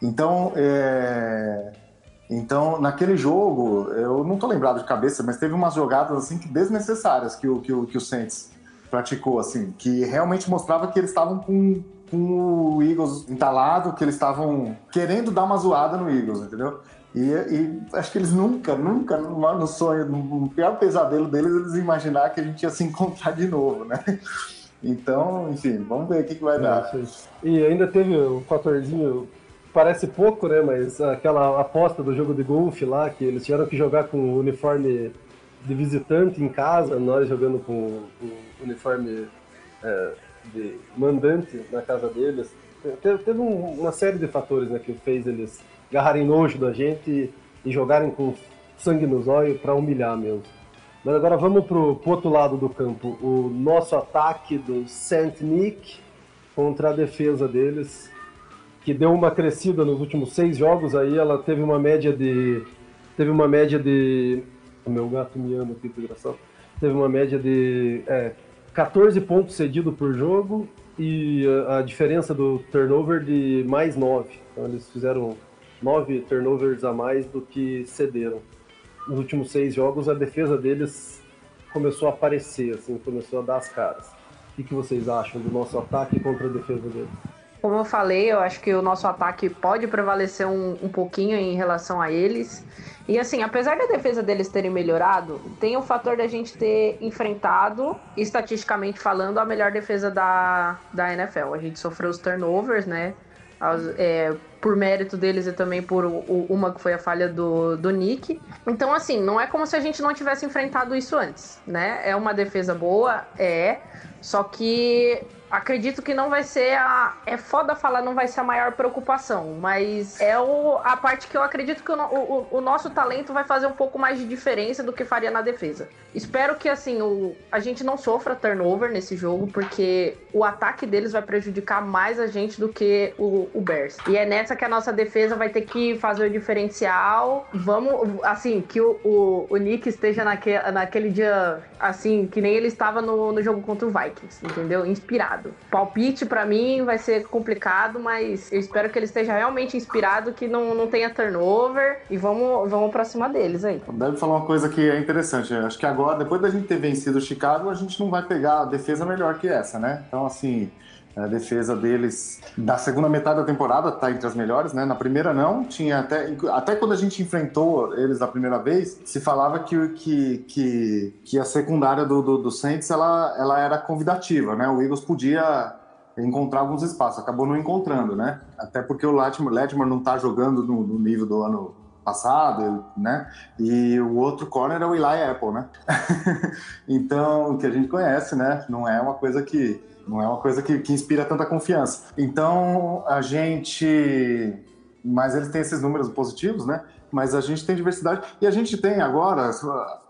Então, é... então naquele jogo, eu não tô lembrado de cabeça, mas teve umas jogadas assim que desnecessárias que o que o, que o Saints praticou, assim, que realmente mostrava que eles estavam com, com o Eagles entalado, que eles estavam querendo dar uma zoada no Eagles, entendeu? E, e, acho que eles nunca, nunca, no sonho, no pior pesadelo deles, eles imaginar que a gente ia se encontrar de novo, né? Então, enfim, vamos ver o que, que vai é, dar. E ainda teve um fatorzinho, parece pouco, né? Mas aquela aposta do jogo de golfe lá, que eles tiveram que jogar com o uniforme de visitante em casa, nós jogando com o uniforme é, de mandante na casa deles. Teve, um, uma série de fatores né, que fez eles agarrarem nojo da gente e, jogarem com sangue nos olhos para humilhar mesmo. Mas agora vamos pro, pro outro lado do campo. O nosso ataque do Saint Nick contra a defesa deles, que deu uma crescida nos últimos seis jogos. Aí ela teve uma média de. Teve uma média de. O meu gato me ama aqui, desgraçado. Teve uma média de é, 14 pontos cedidos por jogo e a, a diferença do turnover de mais 9. Então eles fizeram nove turnovers a mais do que cederam. Nos últimos seis jogos, a defesa deles começou a aparecer, assim, começou a dar as caras. O que vocês acham do nosso ataque contra a defesa deles? Como eu falei, eu acho que o nosso ataque pode prevalecer um, um pouquinho em relação a eles. E assim, apesar da defesa deles terem melhorado, tem o fator da gente ter enfrentado, estatisticamente falando, a melhor defesa da, da NFL. A gente sofreu os turnovers, né? É, por mérito deles e também por uma que foi a falha do, do Nick. Então, assim, não é como se a gente não tivesse enfrentado isso antes, né? É uma defesa boa, é. Só que acredito que não vai ser a. É foda falar, não vai ser a maior preocupação, mas é o, a parte que eu acredito que o, o, o, nosso talento vai fazer um pouco mais de diferença do que faria na defesa. Espero que assim o, a gente não sofra turnover nesse jogo, porque o ataque deles vai prejudicar mais a gente do que o, o Bears. E é nessa que a nossa defesa vai ter que fazer o diferencial. Vamos, assim, que o, o, o Nick esteja naque, naquele dia, assim, que nem ele estava no, no jogo contra o Vikings, entendeu? Inspirado inspirado. Palpite para mim vai ser complicado, mas eu espero que ele esteja realmente inspirado, que não, não tenha turnover e vamos, vamos pra cima deles aí. Deve falar uma coisa que é interessante. Acho que agora, depois da gente ter vencido o Chicago, a gente não vai pegar a defesa melhor que essa, né? Então, assim, a defesa deles da segunda metade da temporada está entre as melhores, né? Na primeira não, tinha até até quando a gente enfrentou eles da primeira vez, se falava que que, que, que a secundária do, do, do Saints ela, ela era convidativa, né? O Eagles podia encontrar alguns espaços, acabou não encontrando, né? Até porque o Latimer, Latimer não está jogando no, no nível do ano passado, né? E o outro corner é o Eli Apple, né? então, que a gente conhece, né? Não é uma coisa que não é uma coisa que, que inspira tanta confiança. Então, a gente. Mas eles têm esses números positivos, né? Mas a gente tem diversidade. E a gente tem agora.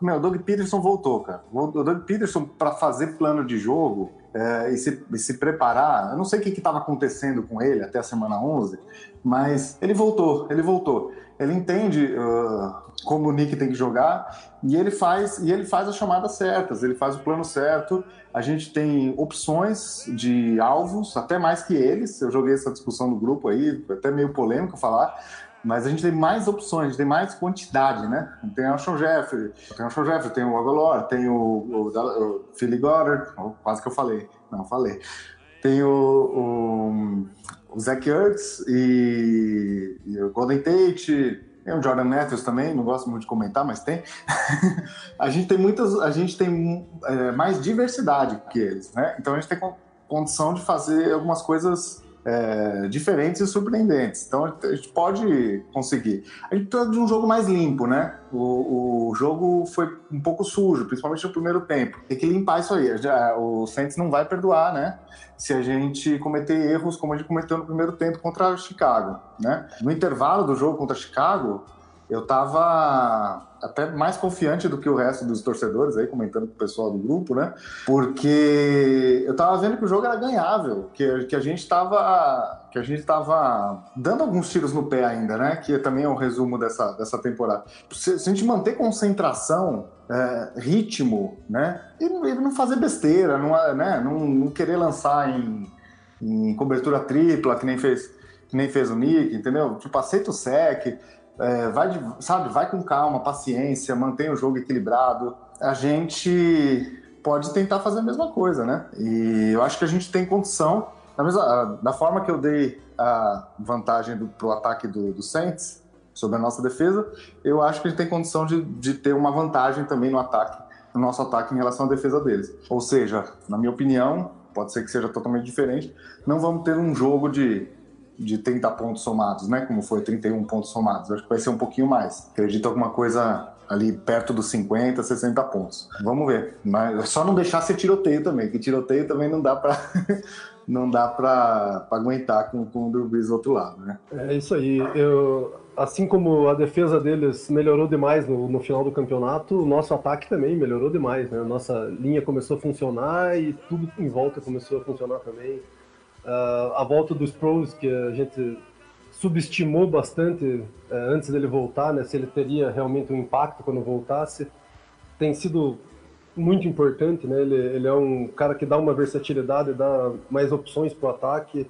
Meu, o Doug Peterson voltou, cara. O Doug Peterson, para fazer plano de jogo é, e, se, e, se, preparar, eu não sei o que estava acontecendo com ele até a semana 11, mas ele voltou, ele voltou. Ele entende uh, como o Nick tem que jogar e ele faz e ele faz as chamadas certas, ele faz o plano certo. A gente tem opções de alvos, até mais que eles. Eu joguei essa discussão no grupo aí, até meio polêmico falar, mas a gente tem mais opções, a gente tem mais quantidade, né? Tem o Sean Jeffrey, tem o Sean Jeffrey, tem o Aguilar, tem o, o, o Philly Goddard, oh, quase que eu falei, não falei. Tem o, o, o Zach Ertz e, e o Golden Tate, tem o Jordan Matthews também, não gosto muito de comentar, mas tem. a gente tem muitas, a gente tem é, mais diversidade que eles, né? Então a gente tem condição de fazer algumas coisas é, diferentes e surpreendentes. Então a gente pode conseguir. A gente precisa de um jogo mais limpo, né? O, o jogo foi um pouco sujo, principalmente no primeiro tempo. Tem que limpar isso aí. O Saints não vai perdoar, né? Se a gente cometer erros como a gente cometeu no primeiro tempo contra Chicago, né? No intervalo do jogo contra Chicago, eu tava até mais confiante do que o resto dos torcedores aí, comentando com o pessoal do grupo, né? Porque eu tava vendo que o jogo era ganhável, que, que a gente tava que a gente tava dando alguns tiros no pé ainda, né? Que também é um resumo dessa, dessa temporada. Se, se a gente manter concentração, é, ritmo, né? E, e, não fazer besteira, não, né? não, não querer lançar em, em cobertura tripla, que nem fez que nem fez o Nick, entendeu? Tipo, aceita o sec, é, vai, de, sabe, vai com calma, paciência, mantém o jogo equilibrado. A gente pode tentar fazer a mesma coisa, né? E eu acho que a gente tem condição, da, mesma, da forma que eu dei a vantagem do, pro ataque do, do Saints sobre a nossa defesa, eu acho que a gente tem condição de, de ter uma vantagem também no ataque, no nosso ataque em relação à defesa deles. Ou seja, na minha opinião, pode ser que seja totalmente diferente, não vamos ter um jogo de de 30 pontos somados, né? Como foi 31 pontos somados. acho que vai ser um pouquinho mais. Acredito alguma coisa ali perto dos 50, 60 pontos. Vamos ver. Mas só não deixar ser tiroteio também, que tiroteio também não dá para não dá para aguentar com, com o Drew Brees do outro lado, né? É isso aí. Eu, assim como a defesa deles melhorou demais no, no final do campeonato, o nosso ataque também melhorou demais, né? A nossa linha começou a funcionar e tudo em volta começou a funcionar também. Uh, a volta dos pros, que a gente subestimou bastante uh, antes dele voltar, né, se ele teria realmente um impacto quando voltasse, tem sido muito importante. Né, ele, ele é um cara que dá uma versatilidade, dá mais opções para o ataque,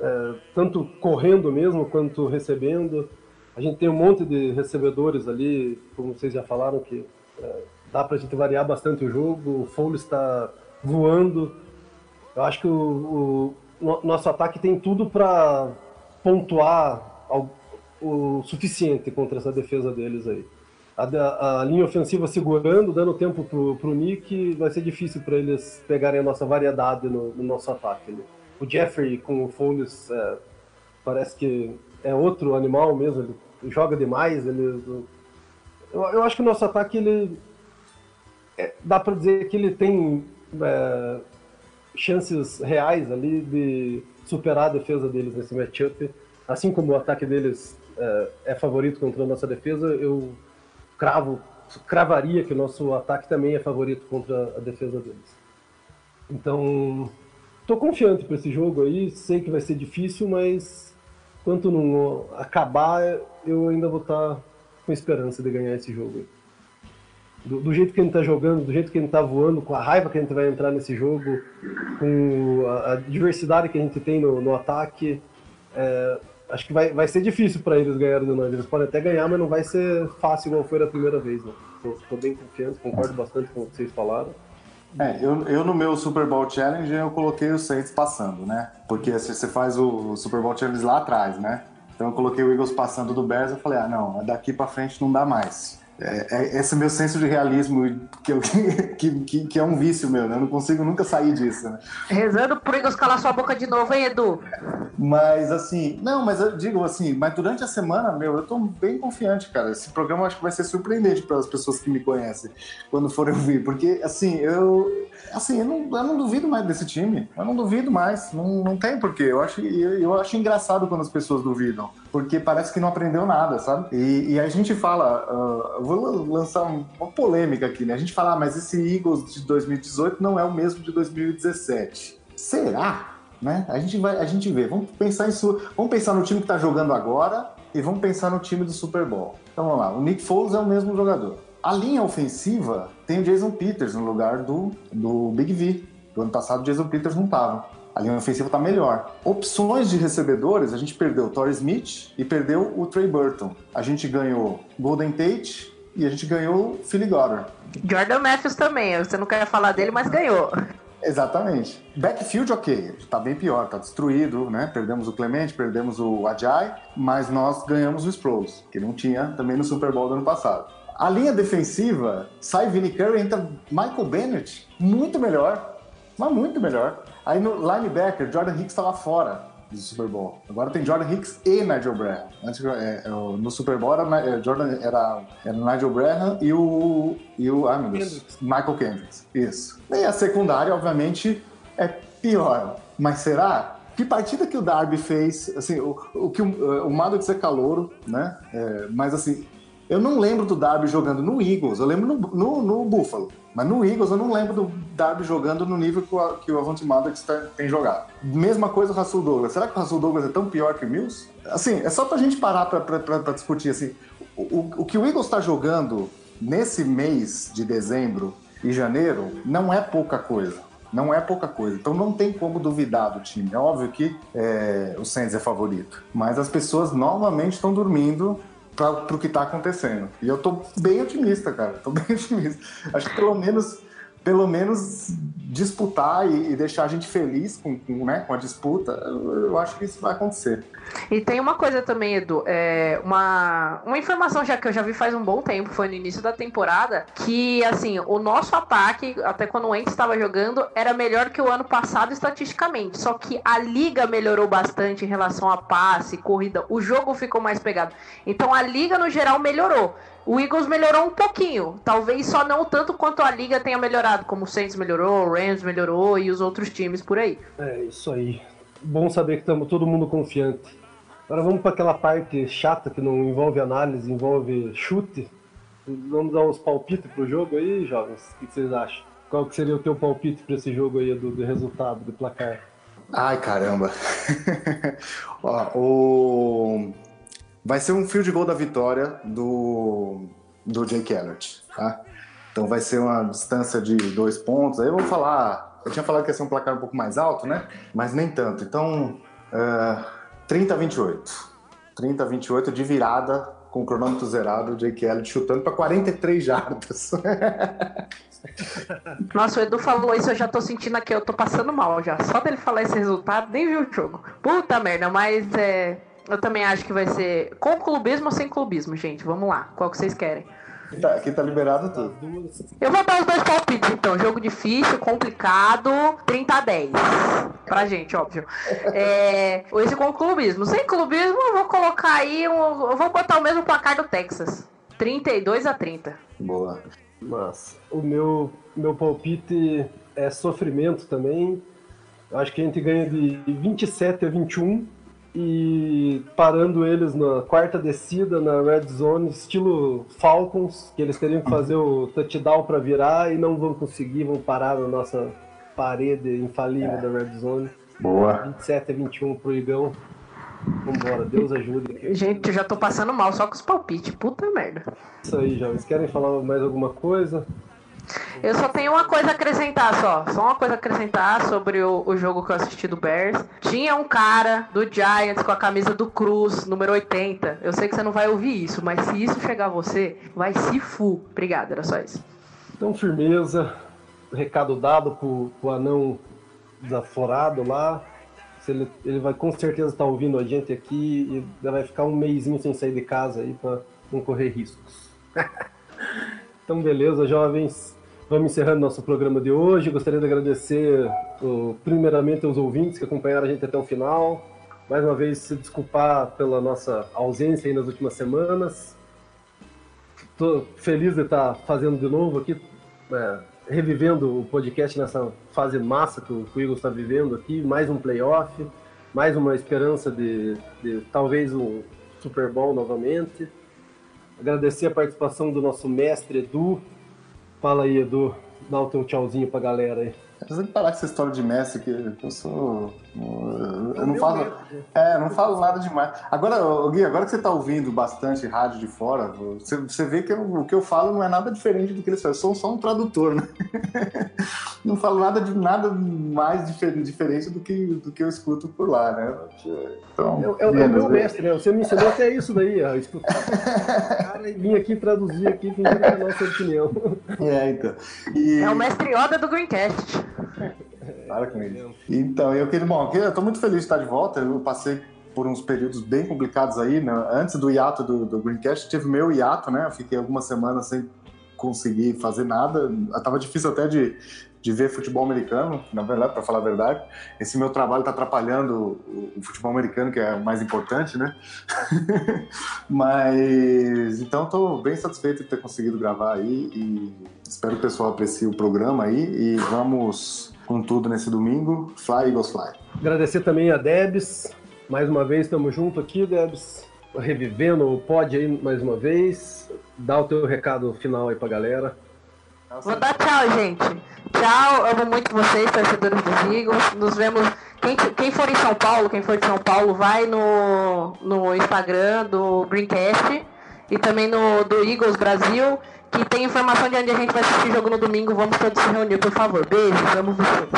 uh, tanto correndo mesmo quanto recebendo. A gente tem um monte de recebedores ali, como vocês já falaram, que é, dá para a gente variar bastante o jogo. O Foles está voando. Eu acho que o, nosso ataque tem tudo para pontuar ao, o suficiente contra essa defesa deles aí. A, a, linha ofensiva segurando, dando tempo pro, pro Nick, vai ser difícil para eles pegarem a nossa variedade no, no nosso ataque. Né? O Jeffrey com o Foles é, parece que é outro animal mesmo, ele joga demais. Ele, eu, eu acho que o nosso ataque, ele é, dá para dizer que ele tem é, chances reais ali de superar a defesa deles nesse matchup. Assim como o ataque deles é, é favorito contra a nossa defesa, eu cravo, cravaria que o nosso ataque também é favorito contra a defesa deles. Então, tô confiante para esse jogo aí, sei que vai ser difícil, mas quanto não acabar, eu ainda vou estar tá com esperança de ganhar esse jogo aí do, do, jeito que a gente tá jogando, do jeito que a gente tá voando, com a raiva que a gente vai entrar nesse jogo, com a, a diversidade que a gente tem no, no ataque, é, acho que vai, vai ser difícil para eles ganharem de nós. Eles podem até ganhar, mas não vai ser fácil igual foi a primeira vez. Né? Estou bem confiante, concordo bastante com o que vocês falaram. É, eu, eu no meu Super Bowl Challenge eu coloquei os Saints passando, né? Porque se você faz o Super Bowl Challenge lá atrás, né? Então eu coloquei o Eagles passando do Bears, eu falei, ah, não, daqui para frente não dá mais. É, é, esse meu senso de realismo que, eu, que, que, que, é um vício meu, né? Eu não consigo nunca sair disso, né? Rezando pro Igor calar sua boca de novo, hein, Edu? Mas assim, não, mas eu digo assim, mas durante a semana, meu, eu tô bem confiante, cara. Esse programa acho que vai ser surpreendente para as pessoas que me conhecem quando forem ouvir, porque assim, eu assim, eu não, eu não duvido mais desse time. Eu não duvido mais. Não, não tem porquê. Eu acho, eu, eu acho engraçado quando as pessoas duvidam, porque parece que não aprendeu nada, sabe? E, e a gente fala, uh, vou lançar uma polêmica aqui, né? A gente fala, ah, mas esse Eagles de 2018 não é o mesmo de 2017. Será? Né? A gente vai, a gente vê. Vamos pensar isso, vamos pensar no time que está jogando agora e vamos pensar no time do Super Bowl. Então vamos lá. O Nick Foles é o mesmo jogador. A linha ofensiva tem o Jason Peters no lugar do, do Big V. Do ano passado o Jason Peters não estava. A linha ofensiva está melhor. Opções de recebedores, a gente perdeu o Torrey Smith e perdeu o Trey Burton. A gente ganhou Golden Tate e a gente ganhou Philly Goddard. Jordan Matthews também, você não quer falar dele, mas ganhou. Exatamente. Backfield, ok, tá bem pior, tá destruído, né? Perdemos o Clemente, perdemos o Ajay, mas nós ganhamos o Sproles, que não tinha também no Super Bowl do ano passado. A linha defensiva, sai Vinny Curry, entra Michael Bennett, muito melhor, mas muito melhor. Aí no linebacker, Jordan Hicks estava fora do Super Bowl. Agora tem Jordan Hicks e Nigel Braham. Antes, é, é no Super Bowl era, é, Jordan, era, era Nigel Braham e o, e o meu Deus, Michael Kendricks. Isso. E a secundária, obviamente, é pior. Mas será? Que partida que o Darby fez? Assim, o, o que o, o Maddox é calouro, né? É, mas assim, Eu não lembro do Darby jogando no Eagles, eu lembro no, no, no Buffalo. Mas no Eagles eu não lembro do Darby jogando no nível que o, que o Avante Maddox tá, tem jogado. Mesma coisa o Russell Douglas. Será que o Russell Douglas é tão pior que o Mills? Assim, é só pra gente parar pra, pra, pra, pra discutir assim. O, o, o que o Eagles tá jogando nesse mês de dezembro e janeiro não é pouca coisa. Não é pouca coisa. Então não tem como duvidar do time. É óbvio que é, o Saints é favorito. Mas as pessoas novamente estão dormindo para o que está acontecendo. E eu tô bem otimista, cara. Tô bem otimista. Acho que pelo menos pelo menos disputar e, deixar a gente feliz com, com, né, com a disputa, eu, eu, acho que isso vai acontecer. E tem uma coisa também, Edu, é uma, uma informação já que eu já vi faz um bom tempo, foi no início da temporada, que assim, o nosso ataque, até quando o Ents estava jogando, era melhor que o ano passado estatisticamente. Só que a liga melhorou bastante em relação a passe, corrida, o jogo ficou mais pegado. Então a liga no geral melhorou. O Eagles melhorou um pouquinho, talvez só não tanto quanto a liga tenha melhorado, como o Saints melhorou, o Rams melhorou e os outros times por aí. É isso aí. Bom saber que estamos todo mundo confiante. Agora vamos para aquela parte chata que não envolve análise, envolve chute. Vamos dar uns palpites pro jogo aí, jovens. O que vocês acham? Qual que seria o teu palpite para esse jogo aí do, do resultado, do placar? Ai, caramba. Ó, o Vai ser um field goal da vitória do, do Jake Elliott, tá? Então vai ser uma distância de dois pontos. Aí eu vou falar. Eu tinha falado que ia ser um placar um pouco mais alto, né? Mas nem tanto. Então, uh, 30 a 28. 30 a 28 de virada com o cronômetro zerado, o Jake Elliott chutando para 43 jardas. Nossa, o Edu falou isso, eu já tô sentindo aqui, eu tô passando mal já. Só dele falar esse resultado, nem vi o jogo. Puta merda, mas é eu também acho que vai ser com clubismo ou sem clubismo, gente. Vamos lá. Qual que vocês querem? Tá, aqui tá liberado tudo. Eu vou dar os dois palpites, então. Jogo difícil, complicado, 30 a 10. Pra gente, óbvio. É, esse com clubismo. Sem clubismo, eu vou colocar aí. Um, eu vou botar o mesmo placar do Texas. 32 a 30. Boa. Mas o meu, meu palpite é sofrimento também. Eu acho que a gente ganha de 27 a 21 e parando eles na quarta descida na red zone, estilo Falcons, que eles teriam que fazer o touchdown para virar e não vão conseguir, vão parar na nossa parede infalível é. da red zone. Boa. 27 a 21 pro Igão. Vambora, Deus ajude. Gente, eu já tô passando mal só com os palpites, puta merda. Isso aí, jovens. Querem falar mais alguma coisa? Eu só tenho uma coisa a acrescentar só. Só uma coisa a acrescentar sobre o, o, jogo que eu assisti do Bears. Tinha um cara do Giants com a camisa do Cruz, número 80. Eu sei que você não vai ouvir isso, mas se isso chegar a você, vai se fu. Obrigado, era só isso. Então, firmeza. Recado dado pro, pro anão desaforado lá. Ele, ele vai com certeza estar tá ouvindo a gente aqui e vai ficar um mêsinho sem sair de casa aí para não correr riscos. então, beleza, jovens. Vamos encerrando nosso programa de hoje. Gostaria de agradecer, primeiramente, aos ouvintes que acompanharam a gente até o final. Mais uma vez, se desculpar pela nossa ausência aí nas últimas semanas. Estou feliz de estar fazendo de novo aqui, é, revivendo o podcast nessa fase massa que o, Eagles está vivendo aqui. Mais um playoff, mais uma esperança de, de talvez um Super Bowl novamente. Agradecer a participação do nosso mestre Edu, Fala aí, Edu. Dá o teu tchauzinho pra galera aí. Que parar com essa história de Messi, que eu sou. Eu não falo. É, não falo nada demais. Agora, Gui, agora que você tá ouvindo bastante rádio de fora, você, você vê que eu, o que eu falo não é nada diferente do que eles falam. Eu sou só um tradutor, né? Não falo nada de nada mais diferente do que, do que eu escuto por lá, né? Então, é, é, o meu mestre, né? Você me ensinou até isso daí, ó. Escutar. Cara, e vim aqui traduzir aqui, fingindo que é a nossa opinião. É, então. E... É o mestre Oda do Greencast. Para com isso. Então, eu queria, bom, eu tô muito feliz de estar de volta. Eu passei por uns períodos bem complicados aí, né? Antes do hiato do, do Greencast, tive meu hiato, né? Eu fiquei algumas semanas sem conseguir fazer nada. Tava difícil até de, de ver futebol americano, na verdade, para falar a verdade. Esse meu trabalho está atrapalhando o, o, futebol americano, que é o mais importante, né? Mas então estou bem satisfeito de ter conseguido gravar aí e espero que o pessoal aprecie o programa aí e vamos com tudo nesse domingo. Fly Eagles Fly. Agradecer também a Debs. Mais uma vez estamos junto aqui, Debs. revivendo o pod aí mais uma vez. Dá o teu recado final aí pra galera. Vou dar tchau, gente. Tchau, amo muito vocês, torcedores dos Eagles. Nos vemos. Quem, quem for em São Paulo, quem for de São Paulo, vai no, no Instagram do Greencast e também no do Eagles Brasil, que tem informação de onde a gente vai assistir jogo no domingo. Vamos todos se reunir, por favor. Beijos, amo vocês.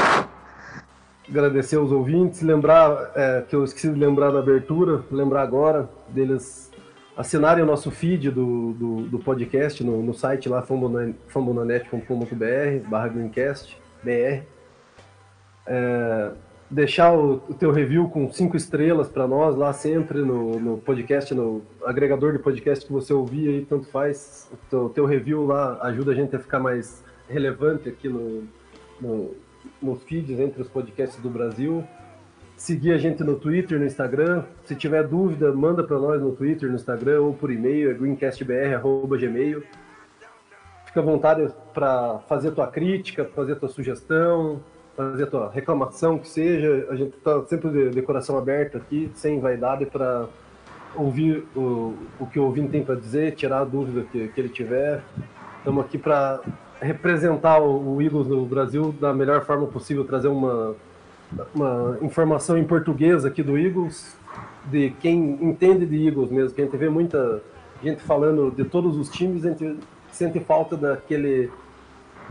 Agradecer aos ouvintes, lembrar é, que eu esqueci de lembrar na abertura, lembrar agora deles assinarem o nosso feed do, do, do podcast no, no, site lá, fambonanet.com.br barra Greencast, BR. É, deixar o, o, teu review com cinco estrelas para nós lá sempre no, no, podcast, no agregador de podcast que você ouvir aí, tanto faz. O teu, teu, review lá ajuda a gente a ficar mais relevante aqui no, no, no feeds entre os podcasts do Brasil seguir a gente no Twitter, no Instagram. Se tiver dúvida, manda para nós no Twitter, no Instagram ou por e-mail, é greencastbr@gmail. Fica à vontade para fazer tua crítica, fazer tua sugestão, fazer tua reclamação, que seja. A gente está sempre de, de, coração aberto aqui, sem vaidade, para ouvir o, o que o ouvinte tem para dizer, tirar a dúvida que, que ele tiver. Estamos aqui para representar o, o Eagles no Brasil da melhor forma possível, trazer uma uma informação em português aqui do Eagles, de quem entende de Eagles mesmo, que a gente vê muita gente falando de todos os times, a gente sente falta daquele